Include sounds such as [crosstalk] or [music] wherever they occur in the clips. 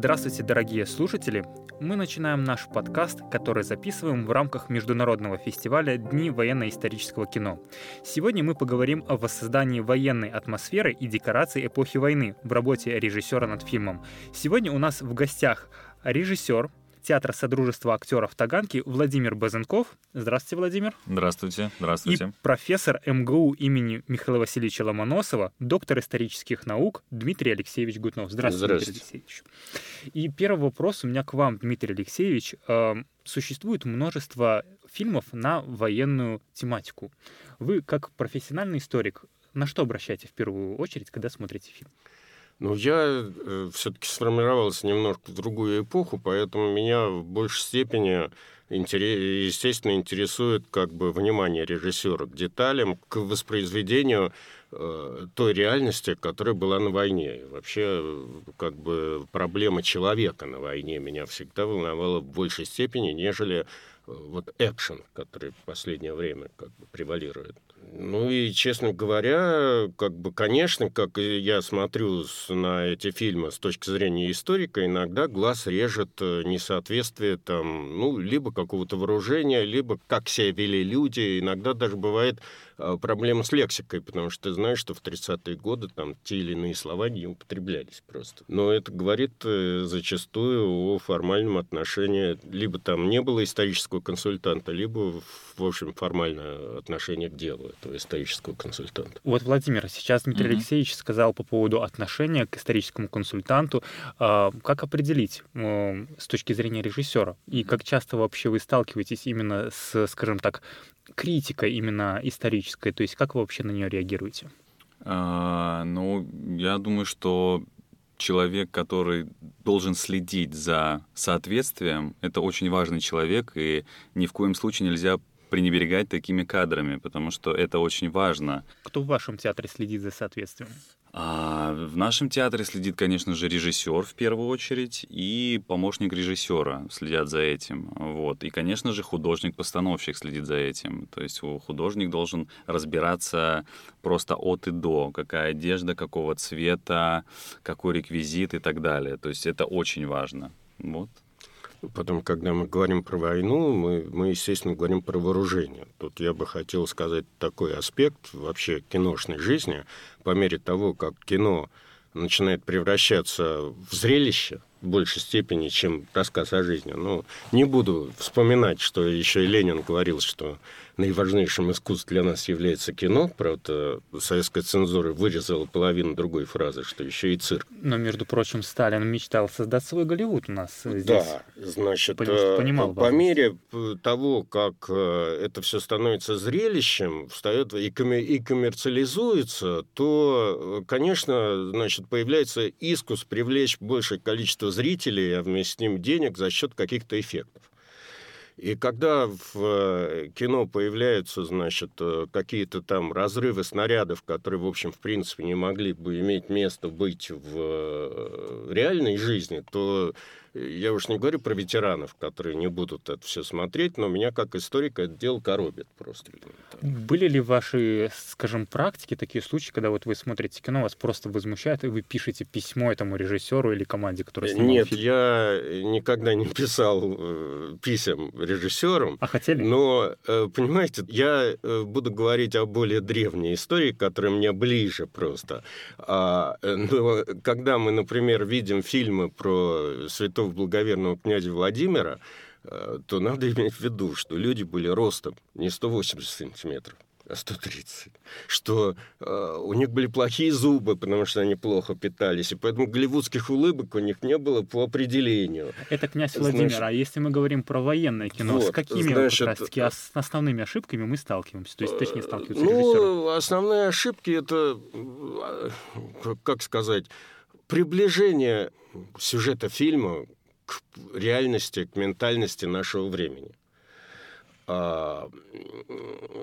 Здравствуйте, дорогие слушатели! Мы начинаем наш подкаст, который записываем в рамках международного фестиваля «Дни военно-исторического кино». Сегодня мы поговорим о воссоздании военной атмосферы и декораций эпохи войны в работе режиссера над фильмом. Сегодня у нас в гостях режиссер, театра Содружества актеров Таганки Владимир Базенков. Здравствуйте, Владимир. Здравствуйте. Здравствуйте. И профессор МГУ имени Михаила Васильевича Ломоносова, доктор исторических наук Дмитрий Алексеевич Гутнов. Здравствуйте, Здравствуйте. Дмитрий Алексеевич. И первый вопрос у меня к вам, Дмитрий Алексеевич. Эм, существует множество фильмов на военную тематику. Вы, как профессиональный историк, на что обращаете в первую очередь, когда смотрите фильм? Ну, я э, все-таки сформировался немножко в другую эпоху, поэтому меня в большей степени, естественно, интересует как бы внимание режиссера к деталям, к воспроизведению э, той реальности, которая была на войне. Вообще, как бы проблема человека на войне меня всегда волновала в большей степени, нежели э, вот экшен, который в последнее время как бы превалирует. Ну и, честно говоря, как бы, конечно, как я смотрю на эти фильмы с точки зрения историка, иногда глаз режет э, несоответствие там, ну, либо какого-то вооружения, либо как себя вели люди. Иногда даже бывает проблема с лексикой, потому что ты знаешь, что в 30-е годы там те или иные слова не употреблялись просто. Но это говорит э, зачастую о формальном отношении, либо там не было исторического консультанта, либо, в общем, формальное отношение к делу этого исторического консультанта. Вот, Владимир, сейчас Дмитрий mm-hmm. Алексеевич сказал по поводу отношения к историческому консультанту. А, как определить с точки зрения режиссера? И как часто вообще вы сталкиваетесь именно с, скажем так, критика именно историческая? То есть как вы вообще на нее реагируете? А, ну, я думаю, что человек, который должен следить за соответствием, это очень важный человек, и ни в коем случае нельзя пренебрегать такими кадрами, потому что это очень важно. Кто в вашем театре следит за соответствием? А в нашем театре следит, конечно же, режиссер в первую очередь и помощник режиссера следят за этим. Вот. И, конечно же, художник-постановщик следит за этим. То есть художник должен разбираться просто от и до, какая одежда, какого цвета, какой реквизит и так далее. То есть это очень важно. Вот. Потом, когда мы говорим про войну, мы, мы, естественно, говорим про вооружение. Тут я бы хотел сказать такой аспект вообще киношной жизни. По мере того, как кино начинает превращаться в зрелище, в большей степени, чем рассказ о жизни. Но не буду вспоминать, что еще и Ленин говорил, что наиважнейшим искусством для нас является кино. Правда, советская цензура вырезала половину другой фразы, что еще и цирк. Но, между прочим, Сталин мечтал создать свой Голливуд у нас здесь. Да, значит, понимал, по мере того, как э, это все становится зрелищем, встает и, и коммерциализуется, то, конечно, значит, появляется искус привлечь большее количество зрителей, а вместе с ним денег за счет каких-то эффектов. И когда в э, кино появляются, значит, э, какие-то там разрывы снарядов, которые, в общем, в принципе, не могли бы иметь место быть в э, реальной жизни, то я уж не говорю про ветеранов, которые не будут это все смотреть, но меня как историка это дело коробит просто. Были ли ваши, скажем, практики такие случаи, когда вот вы смотрите кино, вас просто возмущает, и вы пишете письмо этому режиссеру или команде, которая снимала Нет, фильм? я никогда не писал э, писем режиссерам. А хотели? Но, э, понимаете, я э, буду говорить о более древней истории, которая мне ближе просто. А, но когда мы, например, видим фильмы про святого святого благоверного князя Владимира, э, то надо иметь в виду, что люди были ростом не 180 сантиметров, а 130. Что э, у них были плохие зубы, потому что они плохо питались, и поэтому голливудских улыбок у них не было по определению. Это князь Владимир. Значит, а если мы говорим про военное кино, вот, с какими значит, как раз-таки основными ошибками мы сталкиваемся? То есть, точнее, сталкиваются ну, режиссеры? основные ошибки это, как сказать, приближение сюжета фильма к реальности, к ментальности нашего времени. А,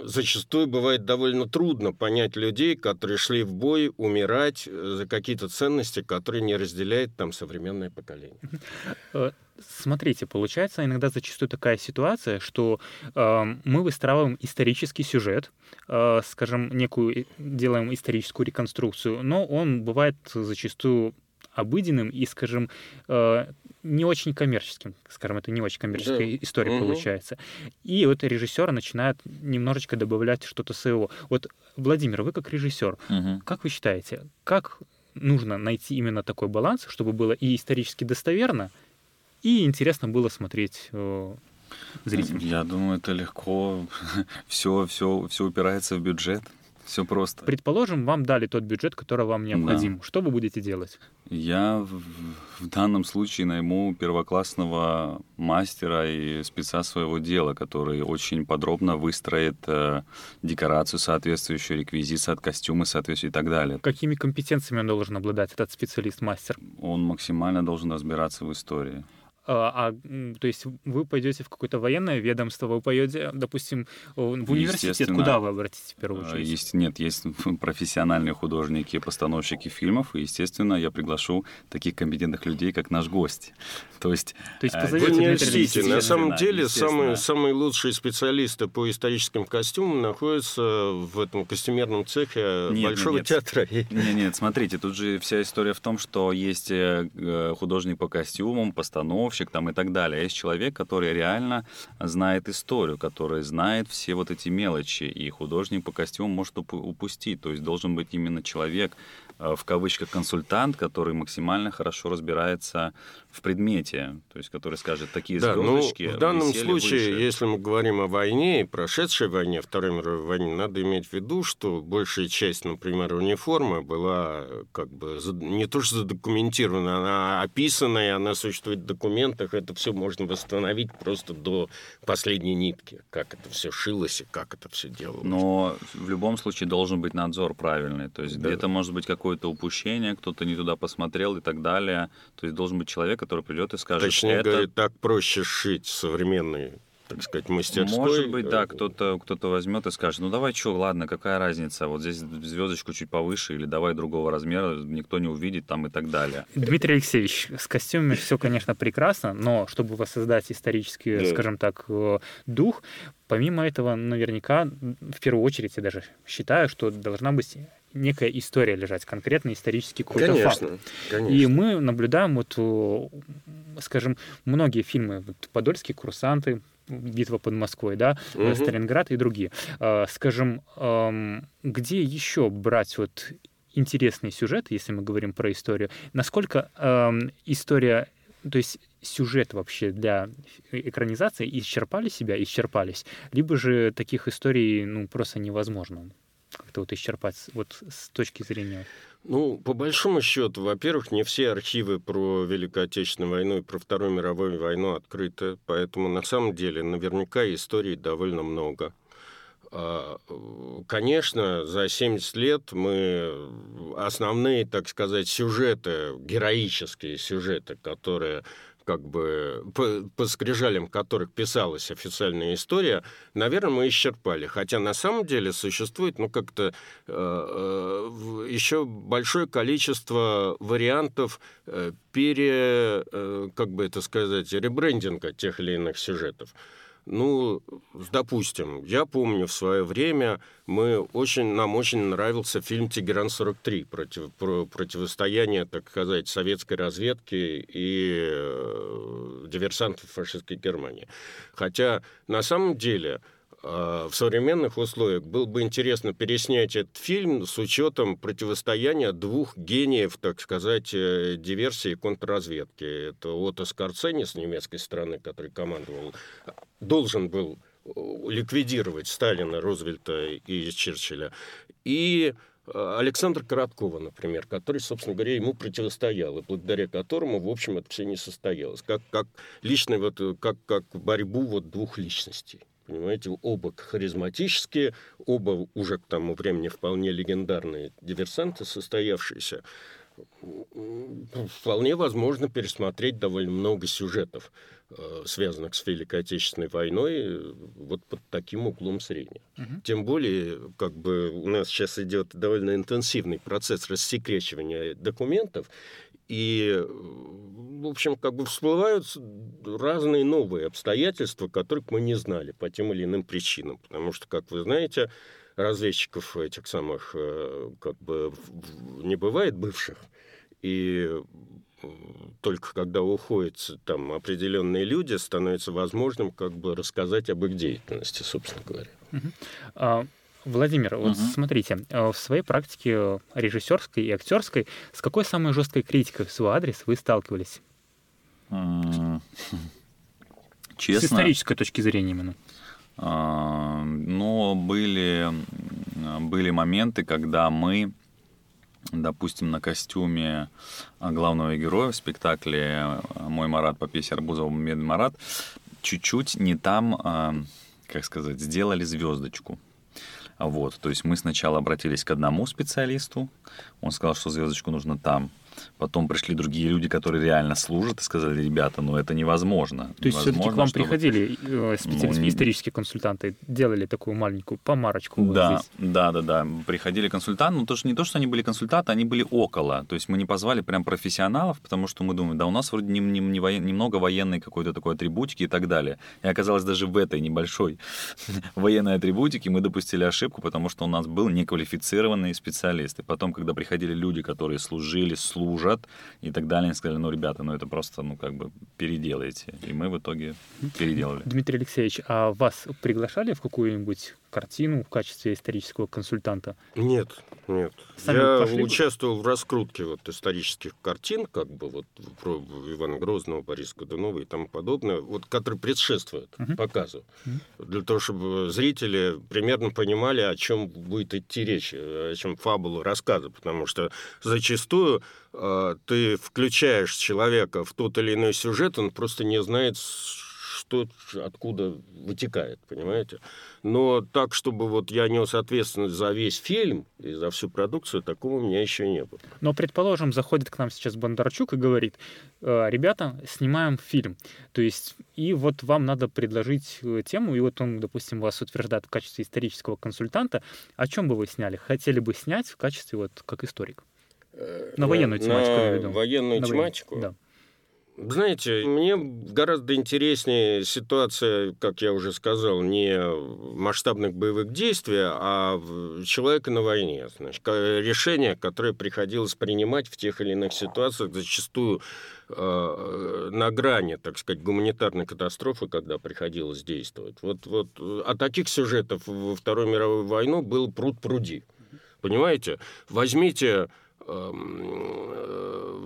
зачастую бывает довольно трудно понять людей, которые шли в бой умирать за какие-то ценности, которые не разделяет там современное поколение. Смотрите, получается иногда зачастую такая ситуация, что э, мы выстраиваем исторический сюжет, э, скажем, некую делаем историческую реконструкцию, но он бывает зачастую обыденным и, скажем, э, не очень коммерческим, скажем, это не очень коммерческая да. история угу. получается. И вот режиссер начинает немножечко добавлять что-то своего. Вот, Владимир, вы как режиссер, угу. как вы считаете, как нужно найти именно такой баланс, чтобы было и исторически достоверно, и интересно было смотреть э, зрителям? Я думаю, это легко. все, все, все упирается в бюджет. Все просто. Предположим, вам дали тот бюджет, который вам необходим. Да. Что вы будете делать? Я в, в данном случае найму первоклассного мастера и спеца своего дела, который очень подробно выстроит э, декорацию соответствующую, реквизит, от костюмы соответствующие и так далее. Какими компетенциями он должен обладать, этот специалист-мастер? Он максимально должен разбираться в истории. А, а, то есть вы пойдете в какое-то военное ведомство, вы пойдете, допустим, в университет, куда вы обратитесь в первую очередь? Есть, нет, есть [laughs] профессиональные художники, постановщики фильмов, и, естественно, я приглашу таких компетентных людей, как наш гость. [laughs] То есть... То есть э, позовете Вы не льстите. На самом деле, самые, самые лучшие специалисты по историческим костюмам находятся в этом костюмерном цехе нет, Большого нет, театра. Нет, нет, смотрите, тут же вся история в том, что есть э, художник по костюмам, постановщик, рисовщик там и так далее. Есть человек, который реально знает историю, который знает все вот эти мелочи, и художник по костюму может упустить. То есть должен быть именно человек, в кавычках консультант, который максимально хорошо разбирается в предмете, то есть который скажет такие да, звездочки. Ну, в данном случае, выше. если мы говорим о войне и прошедшей войне, Второй мировой войне, надо иметь в виду, что большая часть, например, униформы была как бы не то что задокументирована, она описана, и она существует в документах, это все можно восстановить просто до последней нитки, как это все шилось и как это все делалось. Но в любом случае должен быть надзор правильный, то есть да. где-то может быть какой какое-то упущение, кто-то не туда посмотрел и так далее. То есть должен быть человек, который придет и скажет... Точнее это... говоря, так проще шить современный так сказать, мастерской. Может быть, да, кто-то кто возьмет и скажет, ну давай что, ладно, какая разница, вот здесь звездочку чуть повыше, или давай другого размера, никто не увидит там и так далее. Дмитрий Алексеевич, с костюмами все, конечно, прекрасно, но чтобы воссоздать исторический, да. скажем так, э, дух, помимо этого, наверняка, в первую очередь, я даже считаю, что должна быть некая история лежать, конкретно исторический какой-то конечно, факт. Конечно. И мы наблюдаем вот, э, скажем, многие фильмы, вот, «Подольские курсанты», битва под Москвой, да, угу. Сталинград и другие. А, скажем, где еще брать вот интересный сюжет, если мы говорим про историю? Насколько история, то есть сюжет вообще для экранизации исчерпали себя, исчерпались, либо же таких историй ну просто невозможно как-то вот исчерпать вот с точки зрения ну, по большому счету, во-первых, не все архивы про Великую Отечественную войну и про Вторую мировую войну открыты, поэтому на самом деле наверняка историй довольно много. А, конечно, за 70 лет мы основные, так сказать, сюжеты, героические сюжеты, которые как бы по, по скрижалям которых писалась официальная история, наверное, мы исчерпали. Хотя на самом деле существует, ну, как-то э, э, еще большое количество вариантов э, пере, э, как бы это сказать, ребрендинга тех или иных сюжетов. Ну, допустим, я помню в свое время мы очень, нам очень нравился фильм «Тегеран-43» против, про противостояние, так сказать, советской разведки и э, диверсантов фашистской Германии. Хотя на самом деле в современных условиях было бы интересно переснять этот фильм с учетом противостояния двух гениев, так сказать, э, диверсии и контрразведки. Это Отто Скорцени с немецкой стороны, который командовал, должен был э, ликвидировать Сталина, Рузвельта и Черчилля, и э, Александр Короткова, например, который, собственно говоря, ему противостоял, и благодаря которому, в общем, это все не состоялось. Как, как личный, вот, как, как борьбу вот двух личностей. Понимаете, оба харизматические, оба уже к тому времени вполне легендарные диверсанты, состоявшиеся. Вполне возможно пересмотреть довольно много сюжетов, э, связанных с Великой Отечественной войной, вот под таким углом зрения. Угу. Тем более, как бы у нас сейчас идет довольно интенсивный процесс рассекречивания документов, и, в общем, как бы всплывают разные новые обстоятельства, которых мы не знали по тем или иным причинам. Потому что, как вы знаете, разведчиков этих самых э, как бы не бывает бывших. И только когда уходят там определенные люди, становится возможным как бы рассказать об их деятельности, собственно говоря. Uh-huh. Владимир, uh-huh. вот смотрите, а, в своей практике режиссерской и актерской с какой самой жесткой критикой в свой адрес вы сталкивались? [laughs] Честно. С исторической точки зрения именно. А, но были, были моменты, когда мы, допустим, на костюме главного героя в спектакле «Мой Марат» по пьесе Арбузова «Мед Марат» чуть-чуть не там, а, как сказать, сделали звездочку. Вот, то есть мы сначала обратились к одному специалисту, он сказал, что звездочку нужно там. Потом пришли другие люди, которые реально служат, и сказали, ребята, ну это невозможно. То есть все-таки к вам чтобы... приходили э, специалисты, ну, исторические консультанты, делали такую маленькую помарочку. Да, вот здесь. да, да, да. Приходили консультанты, но тоже не то, что они были консультанты, они были около. То есть мы не позвали прям профессионалов, потому что мы думаем, да, у нас вроде не, не, не воен... немного военной какой-то такой атрибутики и так далее. И оказалось, даже в этой небольшой [laughs] военной атрибутике мы допустили ошибку, потому что у нас был неквалифицированный специалист. И потом, когда приходили люди, которые служили, служат, служат и так далее. Они сказали, ну, ребята, ну это просто, ну, как бы переделайте. И мы в итоге переделали. Дмитрий Алексеевич, а вас приглашали в какую-нибудь картину в качестве исторического консультанта? Нет, нет. Сами Я пошли? участвовал в раскрутке вот исторических картин, как бы вот про Ивана Грозного, Бориса Годунова и тому подобное, вот, которые предшествуют uh-huh. показу. Uh-huh. Для того, чтобы зрители примерно понимали, о чем будет идти речь, о чем фабула рассказа, потому что зачастую э, ты включаешь человека в тот или иной сюжет, он просто не знает, что откуда вытекает, понимаете? Но так, чтобы вот я нес ответственность за весь фильм и за всю продукцию, такого у меня еще не было. Но, предположим, заходит к нам сейчас Бондарчук и говорит, «Э, ребята, снимаем фильм. То есть, и вот вам надо предложить э, тему, и вот он, допустим, вас утверждает в качестве исторического консультанта. О чем бы вы сняли? Хотели бы снять в качестве вот как историк? Э, на военную тематику, на я веду. Военную на тематику? Военную, да. Знаете, мне гораздо интереснее ситуация, как я уже сказал, не масштабных боевых действий, а человека на войне. Значит, решения, которые приходилось принимать в тех или иных ситуациях, зачастую э, на грани, так сказать, гуманитарной катастрофы, когда приходилось действовать. Вот, вот, а таких сюжетов во Вторую мировую войну был пруд пруди. Понимаете? Возьмите э,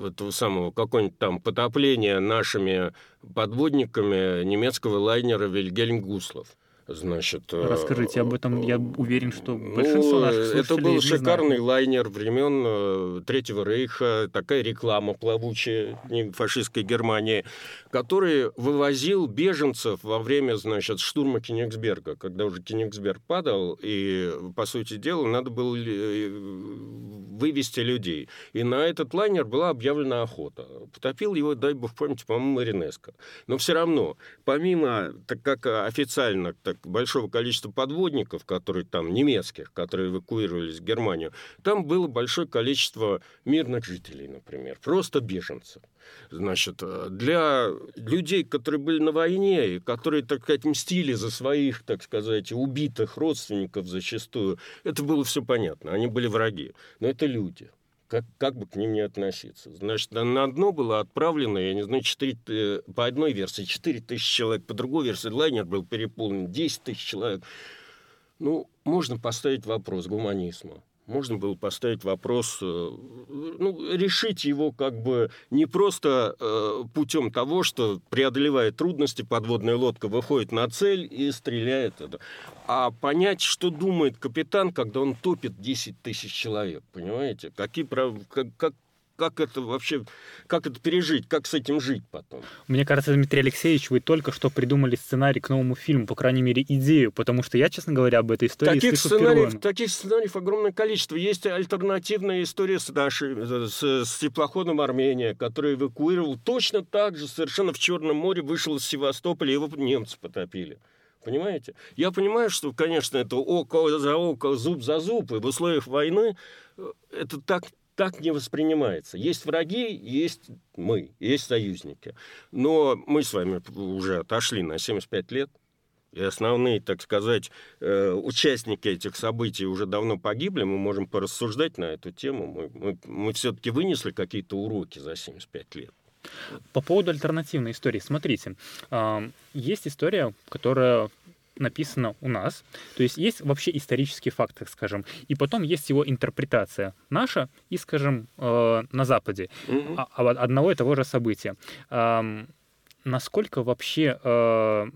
этого самого какое-нибудь там потопление нашими подводниками немецкого лайнера Вильгельм Гуслов. Значит, э, Расскажите об этом. Я уверен, что ну, большинство ну, наших Это был шикарный знают. лайнер времен э, Третьего Рейха, такая реклама плавучая фашистской Германии, который вывозил беженцев во время, значит, штурма Кенигсберга, когда уже Кенигсберг падал, и, по сути дела, надо было э, вывести людей. И на этот лайнер была объявлена охота. Потопил его, дай бог памяти, по-моему, Маринеско. Но все равно, помимо, так как официально, так большого количества подводников, которые там немецких, которые эвакуировались в Германию, там было большое количество мирных жителей, например, просто беженцев. Значит, э, для людей, которые были на войне и которые, так сказать, мстили за своих, так сказать, убитых родственников зачастую, это было все понятно. Они были враги. Но это люди как, как бы к ним не относиться. Значит, на дно было отправлено, я не знаю, 4, э, по одной версии 4 тысячи человек, по другой версии лайнер был переполнен 10 тысяч человек. Ну, можно поставить вопрос гуманизма можно было поставить вопрос, э, ну, решить его как бы не просто э, путем того, что преодолевая трудности, подводная лодка выходит на цель и стреляет, это, а понять, что думает капитан, когда он топит 10 тысяч человек, понимаете? Какие, как, как, как это вообще, как это пережить, как с этим жить потом. Мне кажется, Дмитрий Алексеевич, вы только что придумали сценарий к новому фильму, по крайней мере, идею, потому что я, честно говоря, об этой истории таких сценариев, таких сценариев огромное количество. Есть альтернативная история с нашей, с, с теплоходом Армения, который эвакуировал точно так же, совершенно в Черном море, вышел из Севастополя, его немцы потопили. Понимаете? Я понимаю, что, конечно, это око за око, зуб за зуб, и в условиях войны э, это так так не воспринимается. Есть враги, есть мы, есть союзники. Но мы с вами уже отошли на 75 лет. и основные, так сказать, э, участники этих событий уже давно погибли, мы можем порассуждать на эту тему. Мы, мы, мы все-таки вынесли какие-то уроки за 75 лет. По поводу альтернативной истории, смотрите, есть история, которая написано у нас. То есть есть вообще исторический факт, так скажем. И потом есть его интерпретация наша и, скажем, э, на Западе угу. одного и того же события. Насколько вообще э,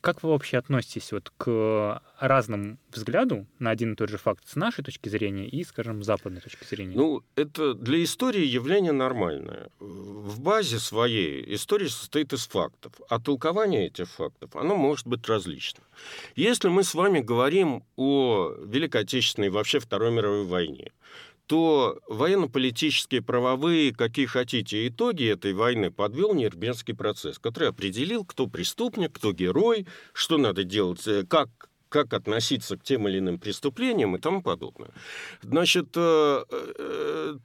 как вы вообще относитесь вот к разному взгляду на один и тот же факт с нашей точки зрения и, скажем, западной точки зрения? Ну, это для истории явление нормальное. В базе своей история состоит из фактов, а толкование этих фактов, оно может быть различно. Если мы с вами говорим о Великой Отечественной и вообще Второй мировой войне, то военно-политические, правовые, какие хотите, итоги этой войны подвел Нюрнбергский процесс, который определил, кто преступник, кто герой, что надо делать, э, как как относиться к тем или иным преступлениям и тому подобное. Значит, э, э,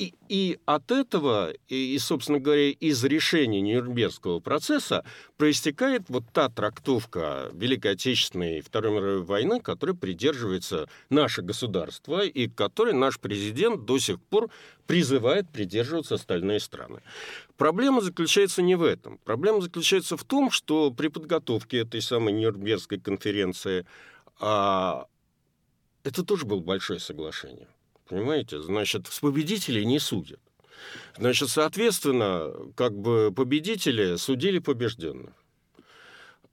и, и от этого, и, и, собственно говоря, из решения Нюрнбергского процесса проистекает вот та трактовка Великой Отечественной и Второй мировой войны, которой придерживается наше государство и которой наш президент до сих пор призывает придерживаться остальные страны. Проблема заключается не в этом. Проблема заключается в том, что при подготовке этой самой Нюрнбергской конференции а, это тоже было большое соглашение. Понимаете? Значит, с победителей не судят. Значит, соответственно, как бы победители судили побежденных.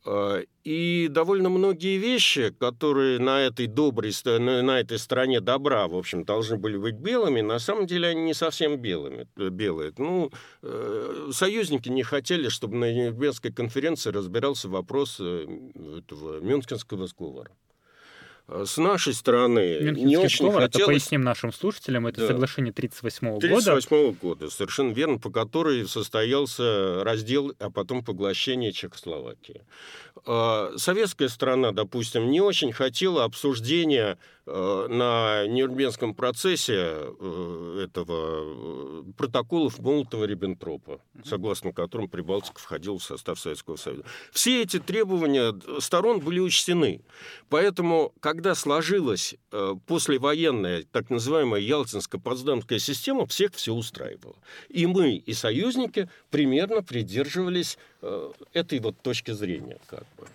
А, и довольно многие вещи, которые на этой доброй на этой стороне добра, в общем, должны были быть белыми, на самом деле они не совсем белыми, белые. Ну, э, союзники не хотели, чтобы на Нюрнбергской конференции разбирался вопрос э, этого Мюнхенского сговора. Э, с нашей стороны Мюнхенский не очень договор, хотелось... это поясним нашим слушателям, это да. соглашение 1938 года. 1938 года, совершенно верно, по которой состоялся раздел, а потом поглощение Чехословакии. Э, советская сторона, допустим, не очень хотела обсуждения на Нюрнбергском процессе этого протоколов Молотова-Риббентропа, согласно которым Прибалтика входила в состав Советского Союза. Все эти требования сторон были учтены. Поэтому, когда сложилась э, послевоенная так называемая Ялтинско-Потсдамская система, всех все устраивало. И мы, и союзники примерно придерживались э, этой вот точки зрения, как бы,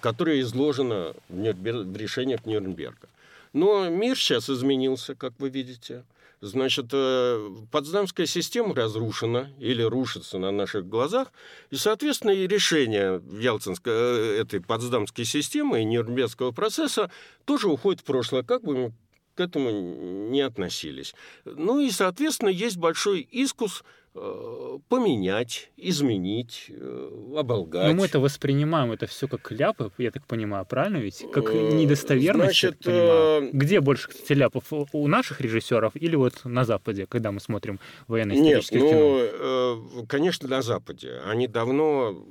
которая изложена в, Нюрнбер... в решениях Нюрнберга. Но мир сейчас изменился, как вы видите. Значит, э, Потсдамская система разрушена или рушится на наших глазах, и, соответственно, и решение Ялтинской, э, этой Потсдамской системы и Нюрнбергского процесса тоже уходит в прошлое, как бы мы к этому не относились. Ну и, соответственно, есть большой искус поменять, изменить, э, оболгать. Но мы это воспринимаем, это все как ляпы, я так понимаю, правильно ведь? Как э, недостоверность, Значит, я понимаю. Где больше, кстати, ляпов? У наших режиссеров или вот на Западе, когда мы смотрим военно-историческое Нет, ну, кино? конечно, на Западе. Они давно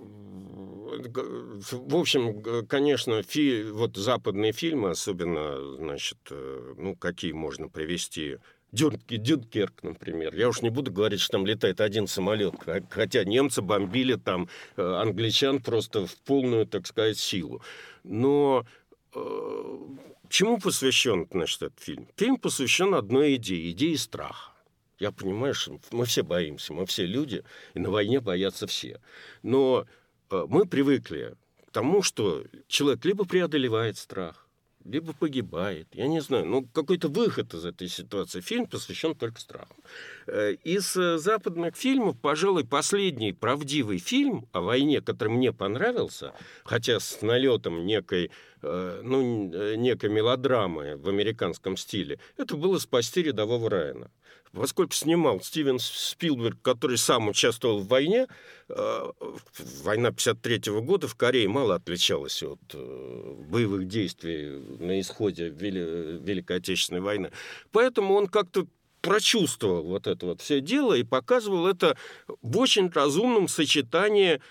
в общем, конечно, фи, вот западные фильмы, особенно, значит, ну, какие можно привести Дюнкерк, например. Я уж не буду говорить, что там летает один самолет, хотя немцы бомбили там э, англичан просто в полную, так сказать, силу. Но э, чему посвящен, значит, этот фильм? Фильм посвящен одной идее, идее страха. Я понимаю, что мы все боимся, мы все люди, и на войне боятся все. Но э, мы привыкли к тому, что человек либо преодолевает страх, либо погибает. Я не знаю. Ну, какой-то выход из этой ситуации. Фильм посвящен только страху. Э, из э, западных фильмов, пожалуй, последний правдивый фильм о войне, который мне понравился, хотя с налетом некой, э, ну, некой мелодрамы в американском стиле, это было «Спасти рядового Райана» поскольку снимал Стивен Спилберг, который сам участвовал в войне, война 53 года в Корее мало отличалась от боевых действий на исходе Великой Отечественной войны. Поэтому он как-то прочувствовал вот это вот все дело и показывал это в очень разумном сочетании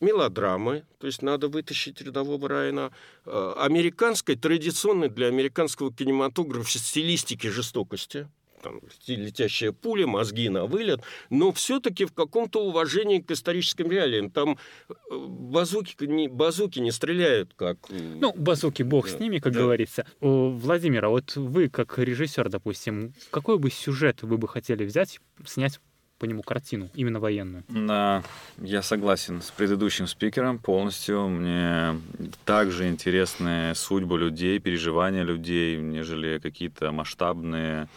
мелодрамы, то есть надо вытащить рядового Райана, э, американской, традиционной для американского кинематографа стилистики жестокости, там летящая пуля, мозги на вылет, но все-таки в каком-то уважении к историческим реалиям. Там э, базуки не, базуки не стреляют, как... Ну, базуки, бог да. с ними, как да. говорится. Владимир, а вот вы, как режиссер, допустим, какой бы сюжет вы бы хотели взять, снять по нему картину, именно военную. Да, я согласен с предыдущим спикером полностью. Мне также интересны судьбы людей, переживания людей, нежели какие-то масштабные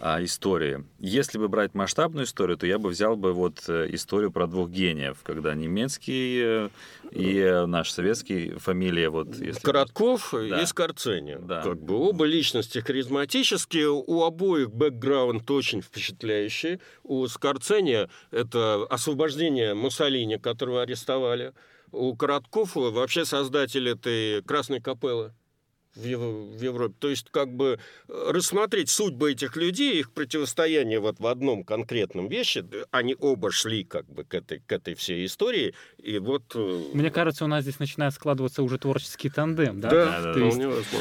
истории. Если бы брать масштабную историю, то я бы взял бы вот э, историю про двух гениев, когда немецкий э, и наш советский фамилия вот. Если Коротков да. и Скорцени. Да. Как бы оба личности харизматические, у обоих бэкграунд очень впечатляющий. У Скорцени это освобождение Муссолини, которого арестовали. У Короткова вообще создатель этой Красной капеллы в, Европе. То есть как бы э, рассмотреть судьбы этих людей, их противостояние вот в одном конкретном вещи, они оба шли как бы к этой, к этой всей истории, и вот... Э, Мне кажется, у нас здесь начинает складываться уже творческий тандем, да? Да, да, да. Есть,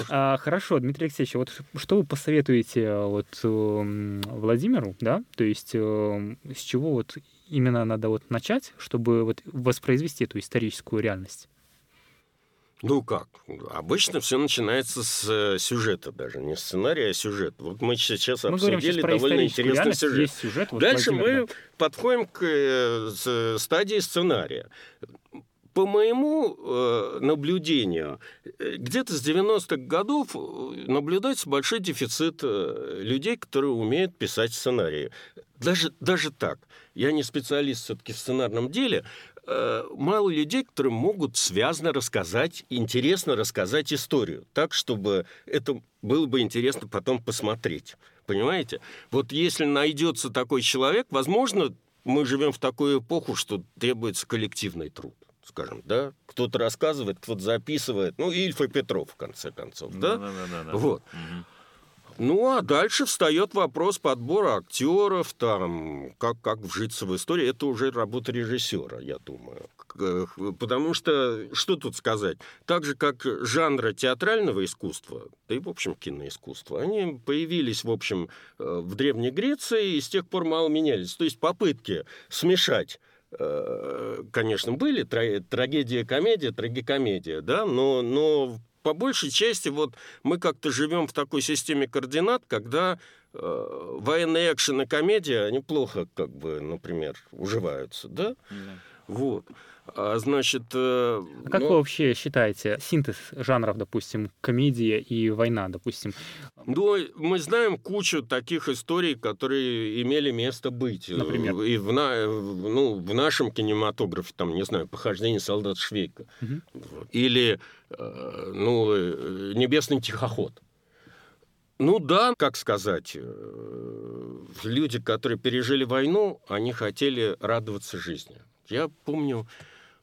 а, хорошо, Дмитрий Алексеевич, вот что вы посоветуете э, вот Владимиру, да? То есть с чего вот именно надо вот начать, чтобы вот воспроизвести эту историческую реальность? Ну как? Обычно все начинается с э, сюжета даже, не сценария, а сюжет. Вот мы сейчас мы обсудили сейчас довольно интересный сюжет. сюжет вот Дальше мы подходим к э, стадии сценария. По моему э, наблюдению, где-то с 90-х годов наблюдается большой дефицит людей, которые умеют писать сценарии. Даже, даже так. Я не специалист все-таки в сценарном деле, мало людей, которые могут связно рассказать, интересно рассказать историю, так, чтобы это было бы интересно потом посмотреть. Понимаете? Вот если найдется такой человек, возможно, мы живем в такую эпоху, что требуется коллективный труд скажем, да, кто-то рассказывает, кто-то записывает, ну, Ильф и Петров, в конце концов, да, да, да, да, да. вот. Угу. Ну, а дальше встает вопрос подбора актеров, там, как, как вжиться в историю. Это уже работа режиссера, я думаю. Потому что, что тут сказать? Так же, как жанры театрального искусства, да и, в общем, киноискусства, они появились, в общем, э, в Древней Греции и с тех пор мало менялись. То есть попытки смешать э, конечно, были трагедия, комедия, трагикомедия, да, но, но по большей части вот мы как-то живем в такой системе координат, когда э, военные экшен и комедия, они плохо, как бы, например, уживаются, да? да. Вот. А, значит... Э, а как ну... вы вообще считаете синтез жанров, допустим, комедия и война, допустим? Ну, мы знаем кучу таких историй, которые имели место быть. Например? И в, на, ну, в нашем кинематографе, там, не знаю, «Похождение солдат Швейка». Угу. Или, э, ну, э, «Небесный тихоход». Ну да, как сказать, люди, которые пережили войну, они хотели радоваться жизни. Я помню,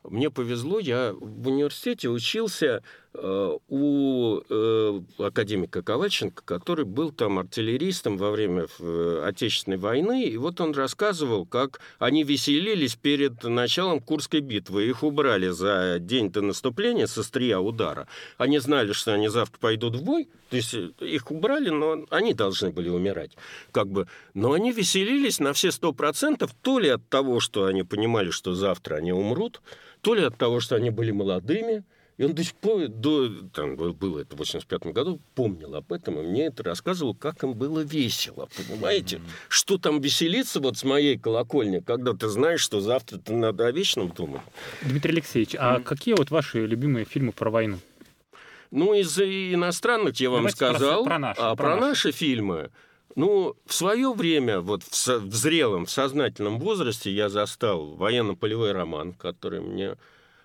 мне повезло, я в университете учился у э, академика Ковальченко, который был там артиллеристом во время э, Отечественной войны, и вот он рассказывал, как они веселились перед началом Курской битвы. Их убрали за день до наступления со стрия удара. Они знали, что они завтра пойдут в бой, то есть их убрали, но они должны были умирать. Как бы. Но они веселились на все сто процентов, то ли от того, что они понимали, что завтра они умрут, то ли от того, что они были молодыми, и он до сих пор, до, там было это в 85 году, помнил об этом, и мне это рассказывал, как им было весело, понимаете? Mm-hmm. Что там веселиться вот с моей колокольни, когда ты знаешь, что завтра ты надо о вечном думать. Дмитрий Алексеевич, а mm-hmm. какие вот ваши любимые фильмы про войну? Ну, из иностранных я вам Давайте сказал, про, про наши, а про, про наши. наши фильмы... Ну, в свое время, вот в, со, в зрелом, в сознательном возрасте я застал военно-полевой роман, который мне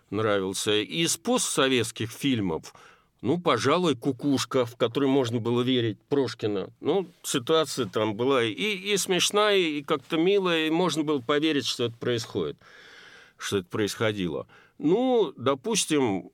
нравился. Из постсоветских фильмов, ну, пожалуй, «Кукушка», в которой можно было верить, Прошкина. Ну, ситуация там была и, и смешная, и как-то милая, и можно было поверить, что это происходит, что это происходило. Ну, допустим,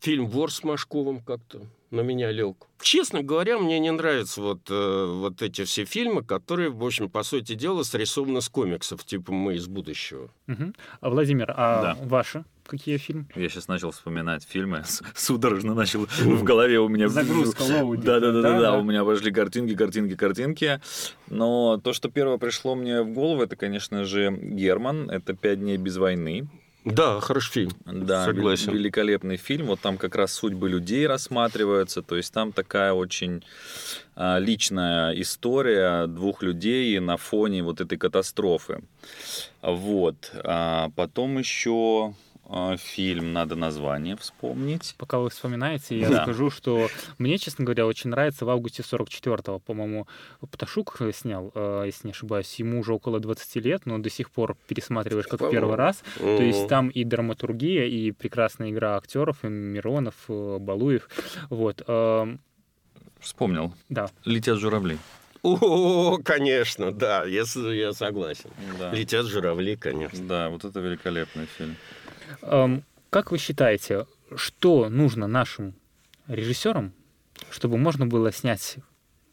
фильм «Вор с Машковым» как-то на меня лег. Честно говоря, мне не нравятся вот, э, вот эти все фильмы, которые, в общем, по сути дела, срисованы с комиксов, типа «Мы из будущего». Угу. А, Владимир, а да. ваши? какие фильмы? Я сейчас начал вспоминать фильмы, судорожно начал в голове у меня... Загрузка, лоуди. Да-да-да, у меня пошли картинки, картинки, картинки. Но то, что первое пришло мне в голову, это, конечно же, Герман. Это «Пять дней без войны». Да, хороший фильм. Да, Согласен. великолепный фильм. Вот там как раз судьбы людей рассматриваются. То есть там такая очень а, личная история двух людей на фоне вот этой катастрофы. Вот. А потом еще фильм, надо название вспомнить. Пока вы вспоминаете, я Да. скажу, что мне, честно говоря, очень нравится в августе 44-го, по-моему, Пташук снял, э, если не ошибаюсь, ему уже около 20 лет, но до сих пор пересматриваешь как в первый раз. То есть там и драматургия, и прекрасная игра актеров, и Миронов, э, Балуев. Вот. эм, Вспомнил. Да. Летят журавли. О, конечно, да, я, я согласен. Да. Летят журавли, конечно. Да, вот это великолепный фильм. Как вы считаете, что нужно нашим режиссерам, чтобы можно было снять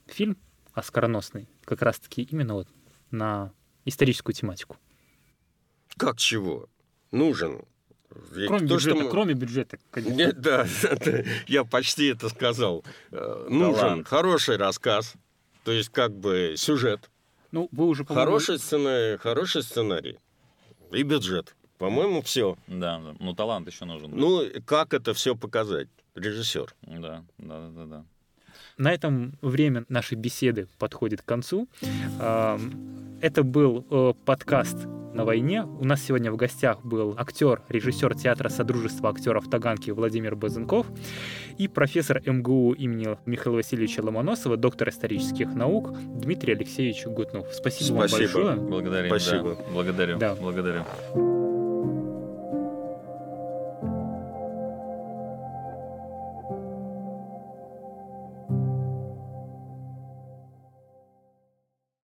фильм оскароносный, как раз-таки именно вот на историческую тематику? Как чего? Нужен. И Кроме то, что бюджета, мы- кроме бюджета, конечно. Нет, да, [laughs] я почти это сказал. Э, Нужен хороший рассказ, то есть как бы сюжет, Ну, вы уже, хороший сценарий, хороший сценарий и бюджет. По-моему, все. Да, да. Ну, талант еще нужен. да. Ну, как это все показать? Режиссер. Да, да, да, да. На этом время нашей беседы подходит к концу. Это был э, подкаст на войне. У нас сегодня в гостях был актер, режиссер театра Содружества актеров Таганки Владимир Базенков и профессор МГУ имени Михаила Васильевича Ломоносова, доктор исторических наук Дмитрий Алексеевич Гутнов. Спасибо, Спасибо. вам большое. Благодарим. Спасибо. Да. Благодарю. Да. Благодарю.